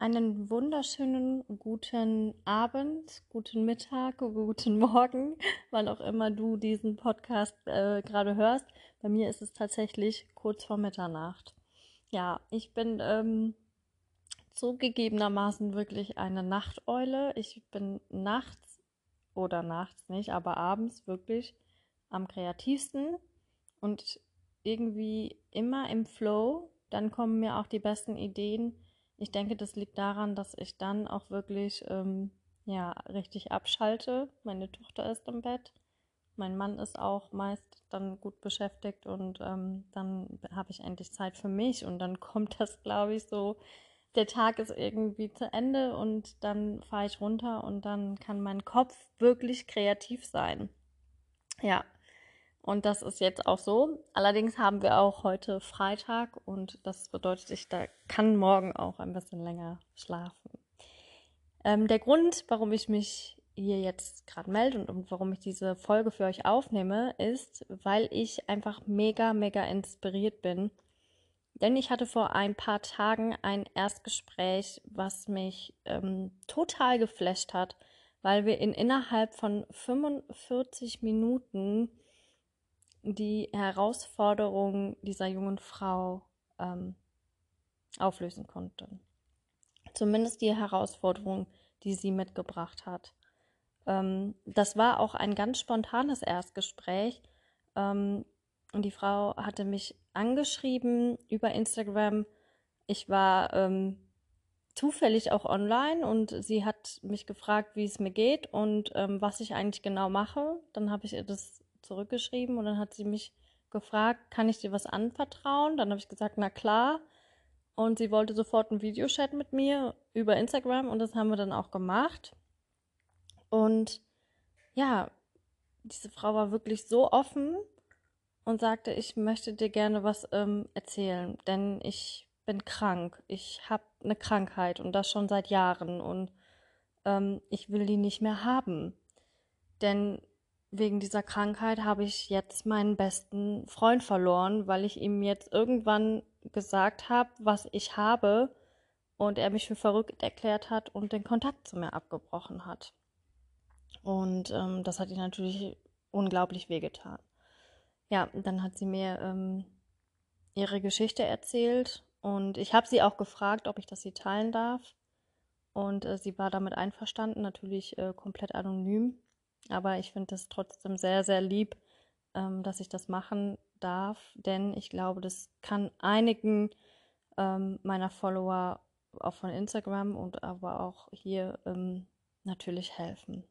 Einen wunderschönen guten Abend, guten Mittag, guten Morgen, wann auch immer du diesen Podcast äh, gerade hörst. Bei mir ist es tatsächlich kurz vor Mitternacht. Ja, ich bin ähm, zugegebenermaßen wirklich eine Nachteule. Ich bin nachts oder nachts nicht, aber abends wirklich am kreativsten und irgendwie immer im Flow. Dann kommen mir auch die besten Ideen ich denke, das liegt daran, dass ich dann auch wirklich ähm, ja, richtig abschalte. Meine Tochter ist im Bett. Mein Mann ist auch meist dann gut beschäftigt und ähm, dann habe ich endlich Zeit für mich und dann kommt das, glaube ich, so, der Tag ist irgendwie zu Ende und dann fahre ich runter und dann kann mein Kopf wirklich kreativ sein. Ja, und das ist jetzt auch so. Allerdings haben wir auch heute Freitag und das bedeutet, ich da kann morgen auch ein bisschen länger schlafen. Ähm, der Grund, warum ich mich hier jetzt gerade melde und, und warum ich diese Folge für euch aufnehme, ist, weil ich einfach mega, mega inspiriert bin. Denn ich hatte vor ein paar Tagen ein Erstgespräch, was mich ähm, total geflasht hat, weil wir in innerhalb von 45 Minuten die Herausforderung dieser jungen Frau ähm, auflösen konnte. Zumindest die Herausforderung, die sie mitgebracht hat. Ähm, das war auch ein ganz spontanes Erstgespräch. Ähm, und die Frau hatte mich angeschrieben über Instagram. Ich war ähm, zufällig auch online und sie hat mich gefragt, wie es mir geht und ähm, was ich eigentlich genau mache. Dann habe ich ihr das zurückgeschrieben und dann hat sie mich gefragt, kann ich dir was anvertrauen? Dann habe ich gesagt, na klar. Und sie wollte sofort einen Videochat mit mir über Instagram und das haben wir dann auch gemacht. Und ja, diese Frau war wirklich so offen und sagte, ich möchte dir gerne was ähm, erzählen, denn ich bin krank. Ich habe eine Krankheit und das schon seit Jahren und ähm, ich will die nicht mehr haben. Denn wegen dieser Krankheit habe ich jetzt meinen besten Freund verloren, weil ich ihm jetzt irgendwann gesagt habe, was ich habe und er mich für verrückt erklärt hat und den Kontakt zu mir abgebrochen hat. Und ähm, das hat ihr natürlich unglaublich wehgetan. Ja, dann hat sie mir ähm, ihre Geschichte erzählt und ich habe sie auch gefragt, ob ich das sie teilen darf. Und äh, sie war damit einverstanden, natürlich äh, komplett anonym. Aber ich finde es trotzdem sehr, sehr lieb, ähm, dass ich das machen darf, denn ich glaube, das kann einigen ähm, meiner Follower auch von Instagram und aber auch hier ähm, natürlich helfen.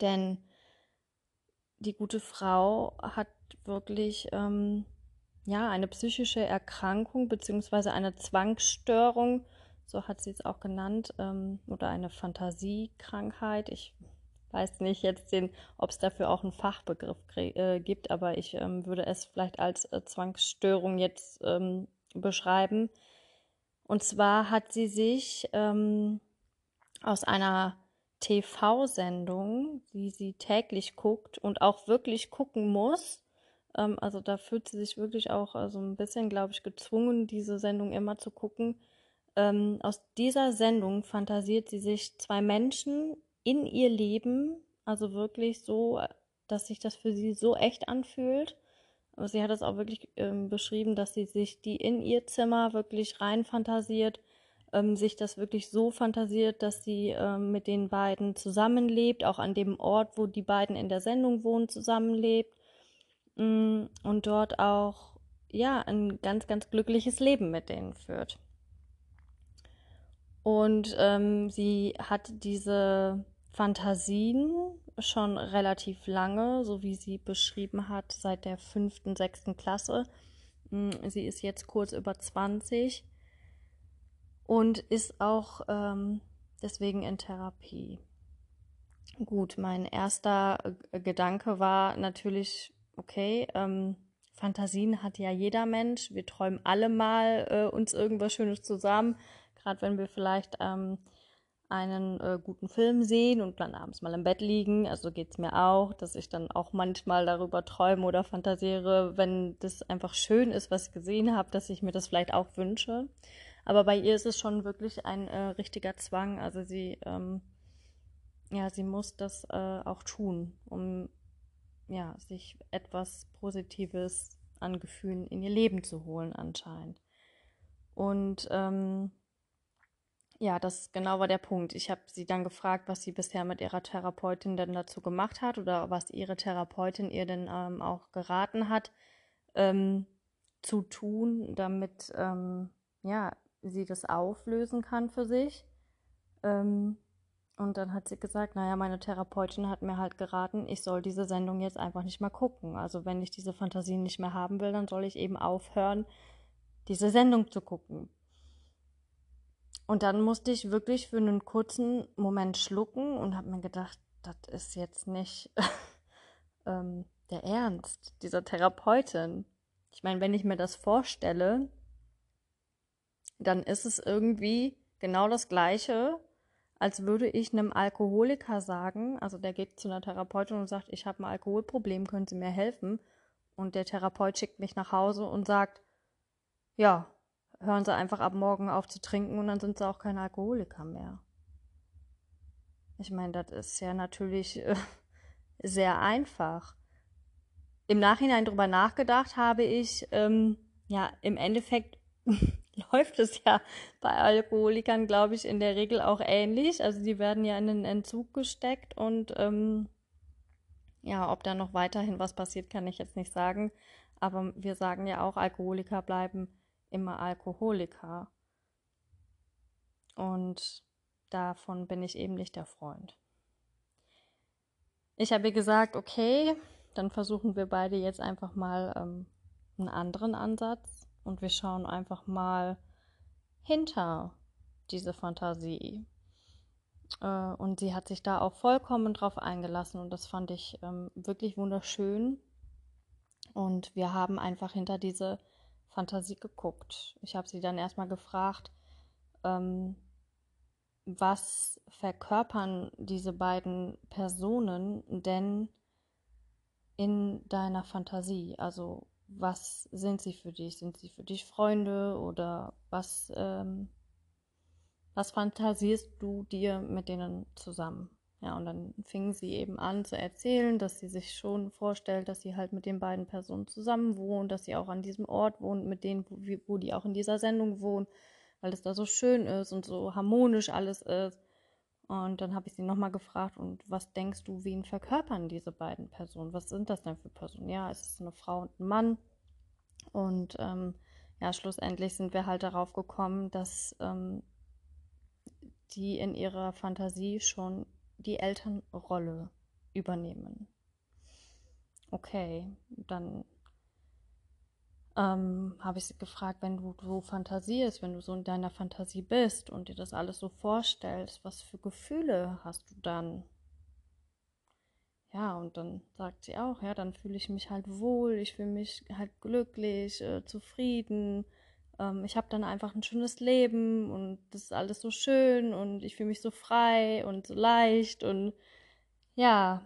Denn die gute Frau hat wirklich ähm, ja eine psychische Erkrankung beziehungsweise eine Zwangsstörung, so hat sie es auch genannt, ähm, oder eine Fantasiekrankheit. Ich weiß nicht jetzt den, ob es dafür auch einen Fachbegriff äh, gibt, aber ich ähm, würde es vielleicht als äh, Zwangsstörung jetzt ähm, beschreiben. Und zwar hat sie sich ähm, aus einer TV-Sendung, die sie täglich guckt und auch wirklich gucken muss, ähm, also da fühlt sie sich wirklich auch also ein bisschen, glaube ich, gezwungen, diese Sendung immer zu gucken. Ähm, aus dieser Sendung fantasiert sie sich zwei Menschen in ihr Leben, also wirklich so, dass sich das für sie so echt anfühlt. Sie hat es auch wirklich ähm, beschrieben, dass sie sich die in ihr Zimmer wirklich rein fantasiert, ähm, sich das wirklich so fantasiert, dass sie ähm, mit den beiden zusammenlebt, auch an dem Ort, wo die beiden in der Sendung wohnen, zusammenlebt mm, und dort auch ja ein ganz, ganz glückliches Leben mit denen führt. Und ähm, sie hat diese Fantasien schon relativ lange, so wie sie beschrieben hat, seit der fünften, sechsten Klasse. Hm, sie ist jetzt kurz über 20 und ist auch ähm, deswegen in Therapie. Gut, mein erster äh, Gedanke war natürlich, okay, ähm, Fantasien hat ja jeder Mensch. Wir träumen alle mal äh, uns irgendwas Schönes zusammen, gerade wenn wir vielleicht ähm, einen äh, guten Film sehen und dann abends mal im Bett liegen. Also geht es mir auch, dass ich dann auch manchmal darüber träume oder fantasiere, wenn das einfach schön ist, was ich gesehen habe, dass ich mir das vielleicht auch wünsche. Aber bei ihr ist es schon wirklich ein äh, richtiger Zwang. Also sie, ähm, ja, sie muss das äh, auch tun, um ja, sich etwas Positives an Gefühlen in ihr Leben zu holen, anscheinend. Und ähm, ja, das genau war der Punkt. Ich habe sie dann gefragt, was sie bisher mit ihrer Therapeutin denn dazu gemacht hat oder was ihre Therapeutin ihr denn ähm, auch geraten hat ähm, zu tun, damit ähm, ja sie das auflösen kann für sich. Ähm, und dann hat sie gesagt, naja, meine Therapeutin hat mir halt geraten, ich soll diese Sendung jetzt einfach nicht mehr gucken. Also wenn ich diese Fantasien nicht mehr haben will, dann soll ich eben aufhören, diese Sendung zu gucken. Und dann musste ich wirklich für einen kurzen Moment schlucken und habe mir gedacht, das ist jetzt nicht ähm, der Ernst dieser Therapeutin. Ich meine, wenn ich mir das vorstelle, dann ist es irgendwie genau das Gleiche, als würde ich einem Alkoholiker sagen, also der geht zu einer Therapeutin und sagt, ich habe ein Alkoholproblem, können Sie mir helfen? Und der Therapeut schickt mich nach Hause und sagt, ja, hören Sie einfach ab morgen auf zu trinken und dann sind Sie auch kein Alkoholiker mehr. Ich meine, das ist ja natürlich äh, sehr einfach. Im Nachhinein drüber nachgedacht habe ich, ähm, ja, im Endeffekt läuft es ja bei Alkoholikern, glaube ich, in der Regel auch ähnlich. Also die werden ja in den Entzug gesteckt und ähm, ja, ob da noch weiterhin was passiert, kann ich jetzt nicht sagen. Aber wir sagen ja auch, Alkoholiker bleiben immer Alkoholiker. Und davon bin ich eben nicht der Freund. Ich habe gesagt, okay, dann versuchen wir beide jetzt einfach mal ähm, einen anderen Ansatz und wir schauen einfach mal hinter diese Fantasie. Äh, und sie hat sich da auch vollkommen drauf eingelassen und das fand ich ähm, wirklich wunderschön. Und wir haben einfach hinter diese Fantasie geguckt. Ich habe sie dann erstmal gefragt, ähm, was verkörpern diese beiden Personen denn in deiner Fantasie? Also was sind sie für dich? Sind sie für dich Freunde oder was, ähm, was fantasierst du dir mit denen zusammen? Ja, und dann fing sie eben an zu erzählen, dass sie sich schon vorstellt, dass sie halt mit den beiden Personen zusammen wohnt, dass sie auch an diesem Ort wohnt, mit denen, wo, wo die auch in dieser Sendung wohnen, weil es da so schön ist und so harmonisch alles ist. Und dann habe ich sie nochmal gefragt, und was denkst du, wen verkörpern diese beiden Personen? Was sind das denn für Personen? Ja, es ist eine Frau und ein Mann. Und ähm, ja, schlussendlich sind wir halt darauf gekommen, dass ähm, die in ihrer Fantasie schon die Elternrolle übernehmen. Okay, dann ähm, habe ich sie gefragt, wenn du so fantasierst, wenn du so in deiner Fantasie bist und dir das alles so vorstellst, was für Gefühle hast du dann? Ja, und dann sagt sie auch, ja, dann fühle ich mich halt wohl, ich fühle mich halt glücklich, äh, zufrieden. Ähm, ich habe dann einfach ein schönes Leben und das ist alles so schön und ich fühle mich so frei und so leicht und ja,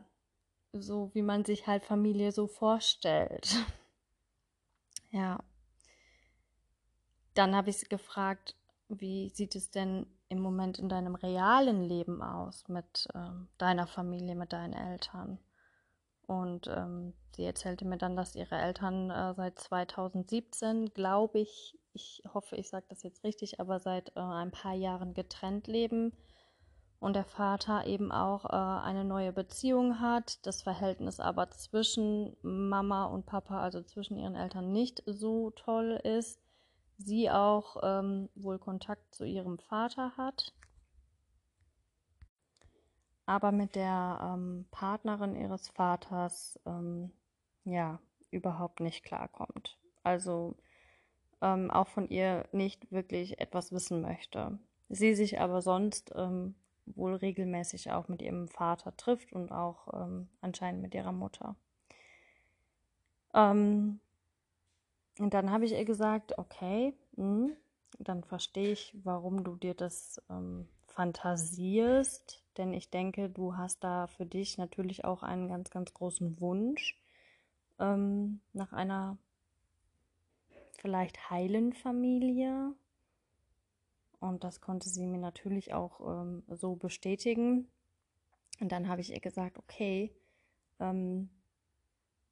so wie man sich halt Familie so vorstellt. Ja. Dann habe ich sie gefragt, wie sieht es denn im Moment in deinem realen Leben aus mit ähm, deiner Familie, mit deinen Eltern? Und ähm, sie erzählte mir dann, dass ihre Eltern äh, seit 2017, glaube ich, ich hoffe, ich sage das jetzt richtig, aber seit äh, ein paar Jahren getrennt leben und der Vater eben auch äh, eine neue Beziehung hat, das Verhältnis aber zwischen Mama und Papa, also zwischen ihren Eltern, nicht so toll ist. Sie auch ähm, wohl Kontakt zu ihrem Vater hat, aber mit der ähm, Partnerin ihres Vaters ähm, ja überhaupt nicht klarkommt. Also ähm, auch von ihr nicht wirklich etwas wissen möchte. Sie sich aber sonst ähm, wohl regelmäßig auch mit ihrem Vater trifft und auch ähm, anscheinend mit ihrer Mutter. Ähm, und dann habe ich ihr gesagt, okay, mh, hm, dann verstehe ich, warum du dir das ähm, fantasierst, denn ich denke, du hast da für dich natürlich auch einen ganz, ganz großen Wunsch ähm, nach einer vielleicht heilen Familie, Und das konnte sie mir natürlich auch ähm, so bestätigen. Und dann habe ich ihr gesagt, okay, ähm,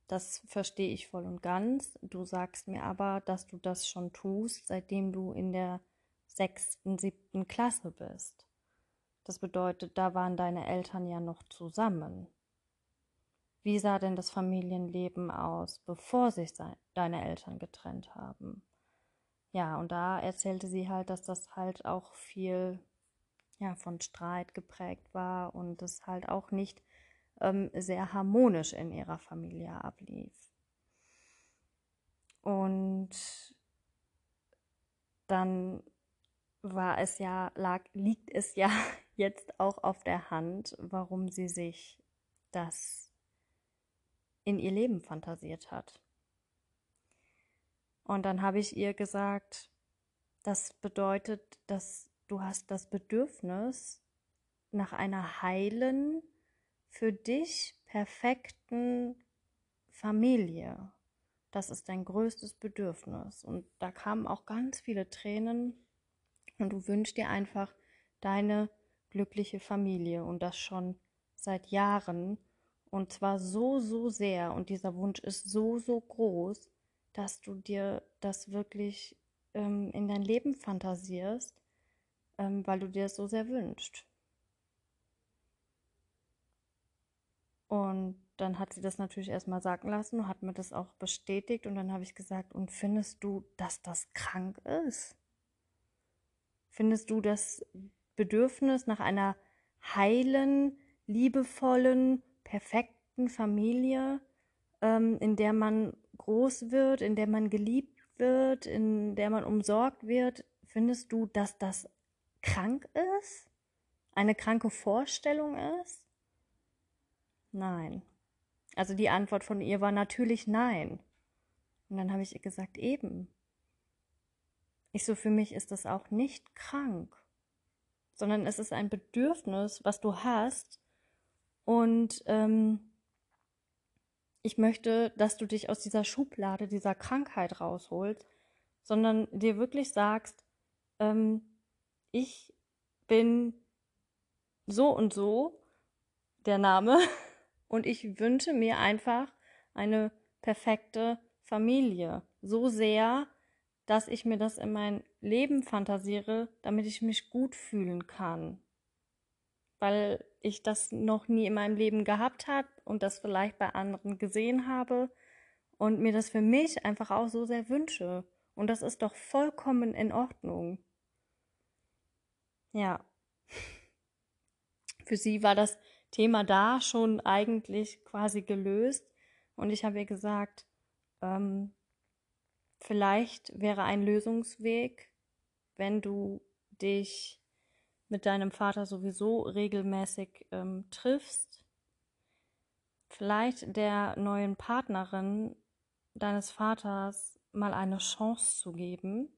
das verstehe ich voll und ganz. Du sagst mir aber, dass du das schon tust, seitdem du in der sechsten, siebten Klasse bist. Das bedeutet, da waren deine Eltern ja noch zusammen. Wie sah denn das Familienleben aus, bevor sich deine Eltern getrennt haben? Ja, und da erzählte sie halt, dass das halt auch viel ja, von Streit geprägt war und es halt auch nicht ähm, sehr harmonisch in ihrer Familie ablief. Und dann war es ja, lag, liegt es ja jetzt auch auf der Hand, warum sie sich das in ihr Leben fantasiert hat. Und dann habe ich ihr gesagt, das bedeutet, dass du hast das Bedürfnis nach einer heilen, für dich perfekten Familie. Das ist dein größtes Bedürfnis. Und da kamen auch ganz viele Tränen. Und du wünschst dir einfach deine glückliche Familie. Und das schon seit Jahren. Und zwar so, so sehr. Und dieser Wunsch ist so, so groß, dass du dir das wirklich ähm, in dein Leben fantasierst, ähm, weil du dir das so sehr wünschst. Und dann hat sie das natürlich erstmal sagen lassen und hat mir das auch bestätigt. Und dann habe ich gesagt, und findest du, dass das krank ist? Findest du das Bedürfnis nach einer heilen, liebevollen, perfekten Familie, ähm, in der man groß wird, in der man geliebt wird, in der man umsorgt wird, findest du, dass das krank ist? Eine kranke Vorstellung ist? Nein. Also die Antwort von ihr war natürlich nein. Und dann habe ich ihr gesagt, eben. Ich so, für mich ist das auch nicht krank, sondern es ist ein Bedürfnis, was du hast. Und ähm, ich möchte, dass du dich aus dieser Schublade, dieser Krankheit rausholst, sondern dir wirklich sagst, ähm, ich bin so und so, der Name, und ich wünsche mir einfach eine perfekte Familie. So sehr, dass ich mir das in mein Leben fantasiere, damit ich mich gut fühlen kann. Weil ich das noch nie in meinem Leben gehabt habe und das vielleicht bei anderen gesehen habe und mir das für mich einfach auch so sehr wünsche. Und das ist doch vollkommen in Ordnung. Ja. Für sie war das Thema da schon eigentlich quasi gelöst. Und ich habe ihr gesagt, ähm, vielleicht wäre ein Lösungsweg, wenn du dich mit deinem Vater sowieso regelmäßig ähm, triffst, vielleicht der neuen Partnerin deines Vaters mal eine Chance zu geben.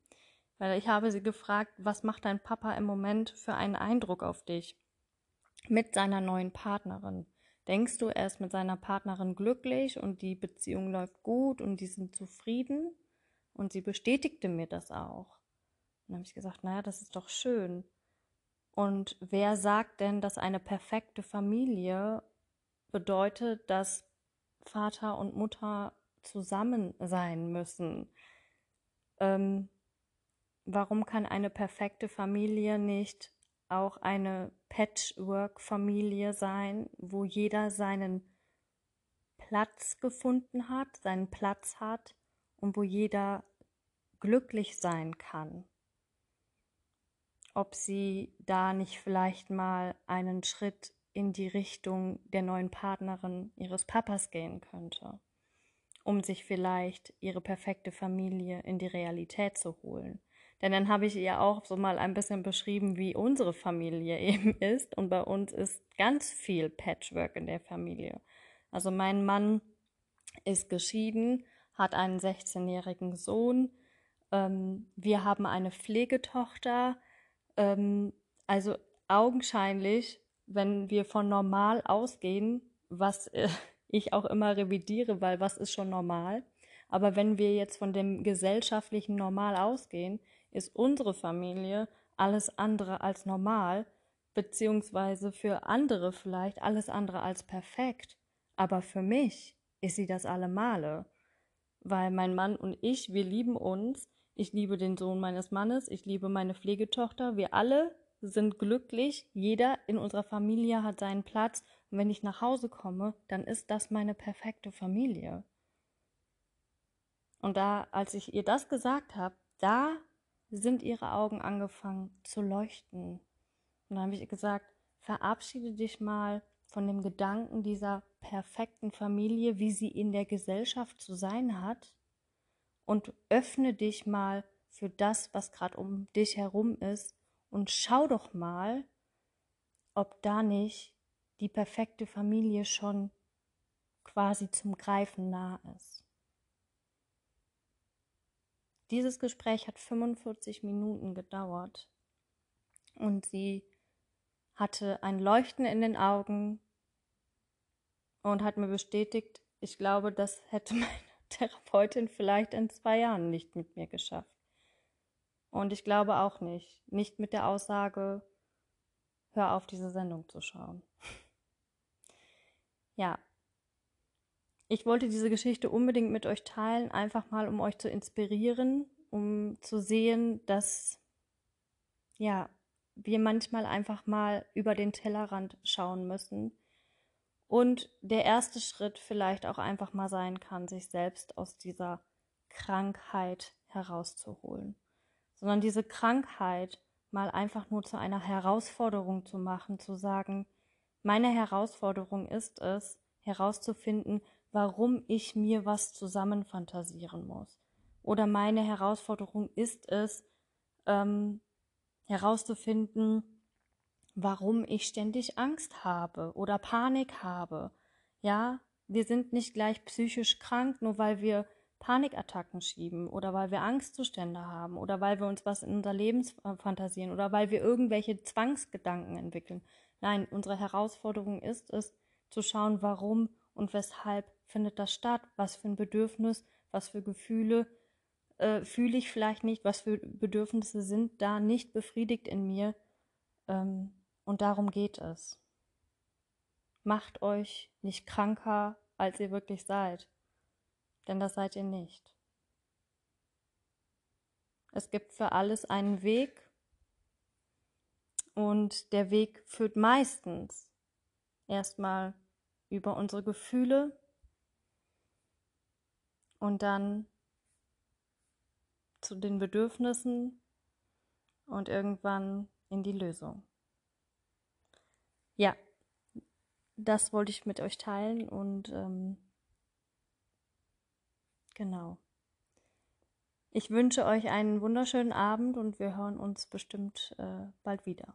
Weil ich habe sie gefragt, was macht dein Papa im Moment für einen Eindruck auf dich? mit seiner neuen Partnerin. Denkst du, er ist mit seiner Partnerin glücklich und die Beziehung läuft gut und die sind zufrieden? Und sie bestätigte mir das auch. Dann habe ich gesagt, naja, das ist doch schön. Und wer sagt denn, dass eine perfekte Familie bedeutet, dass Vater und Mutter zusammen sein müssen? Ähm, warum kann eine perfekte Familie nicht auch eine Patchwork-Familie sein, wo jeder seinen Platz gefunden hat, seinen Platz hat und wo jeder glücklich sein kann. Ob sie da nicht vielleicht mal einen Schritt in die Richtung der neuen Partnerin ihres Papas gehen könnte, um sich vielleicht ihre perfekte Familie in die Realität zu holen. Denn dann habe ich ihr auch so mal ein bisschen beschrieben, wie unsere Familie eben ist. Und bei uns ist ganz viel Patchwork in der Familie. Also mein Mann ist geschieden, hat einen 16-jährigen Sohn. Ähm, wir haben eine Pflegetochter. Ähm, also augenscheinlich, wenn wir von normal ausgehen, was äh, ich auch immer revidiere, weil was ist schon normal? Aber wenn wir jetzt von dem gesellschaftlichen Normal ausgehen, ist unsere Familie alles andere als normal, beziehungsweise für andere vielleicht alles andere als perfekt. Aber für mich ist sie das Allemale. Weil mein Mann und ich, wir lieben uns. Ich liebe den Sohn meines Mannes, ich liebe meine Pflegetochter. Wir alle sind glücklich. Jeder in unserer Familie hat seinen Platz. Und wenn ich nach Hause komme, dann ist das meine perfekte Familie. Und da, als ich ihr das gesagt habe, da sind ihre Augen angefangen zu leuchten. Und dann habe ich gesagt, verabschiede dich mal von dem Gedanken dieser perfekten Familie, wie sie in der Gesellschaft zu sein hat, und öffne dich mal für das, was gerade um dich herum ist, und schau doch mal, ob da nicht die perfekte Familie schon quasi zum Greifen nah ist. Dieses Gespräch hat 45 Minuten gedauert und sie hatte ein Leuchten in den Augen und hat mir bestätigt, ich glaube, das hätte meine Therapeutin vielleicht in zwei Jahren nicht mit mir geschafft. Und ich glaube auch nicht, nicht mit der Aussage, hör auf, diese Sendung zu schauen. ja, ich wollte diese Geschichte unbedingt mit euch teilen, einfach mal, um euch zu inspirieren, um zu sehen, dass ja, wir manchmal einfach mal über den Tellerrand schauen müssen und der erste Schritt vielleicht auch einfach mal sein kann, sich selbst aus dieser Krankheit herauszuholen, sondern diese Krankheit mal einfach nur zu einer Herausforderung zu machen, zu sagen, meine Herausforderung ist es, herauszufinden, warum ich mir was zusammenfantasieren muss. Oder meine Herausforderung ist es, ähm, herauszufinden, warum ich ständig Angst habe oder Panik habe. Ja, wir sind nicht gleich psychisch krank, nur weil wir Panikattacken schieben oder weil wir Angstzustände haben oder weil wir uns was in unser Leben fantasieren oder weil wir irgendwelche Zwangsgedanken entwickeln. Nein, unsere Herausforderung ist es, zu schauen, warum und weshalb findet das statt, was für ein Bedürfnis, was für Gefühle äh, fühle ich vielleicht nicht, was für Bedürfnisse sind da nicht befriedigt in mir. Ähm, und darum geht es. Macht euch nicht kranker, als ihr wirklich seid, denn das seid ihr nicht. Es gibt für alles einen Weg und der Weg führt meistens erstmal über unsere Gefühle und dann zu den Bedürfnissen und irgendwann in die Lösung. Ja, das wollte ich mit euch teilen und ähm, genau. Ich wünsche euch einen wunderschönen Abend und wir hören uns bestimmt äh, bald wieder.